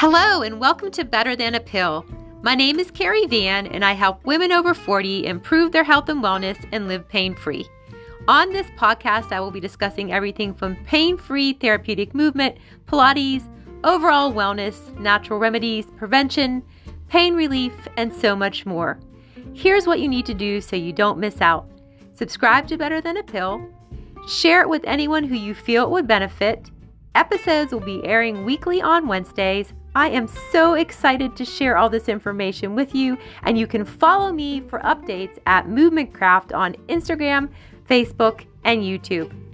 Hello, and welcome to Better Than a Pill. My name is Carrie Van, and I help women over 40 improve their health and wellness and live pain free. On this podcast, I will be discussing everything from pain free therapeutic movement, Pilates, overall wellness, natural remedies, prevention, pain relief, and so much more. Here's what you need to do so you don't miss out subscribe to Better Than a Pill, share it with anyone who you feel it would benefit. Episodes will be airing weekly on Wednesdays I am so excited to share all this information with you, and you can follow me for updates at Movement Craft on Instagram, Facebook, and YouTube.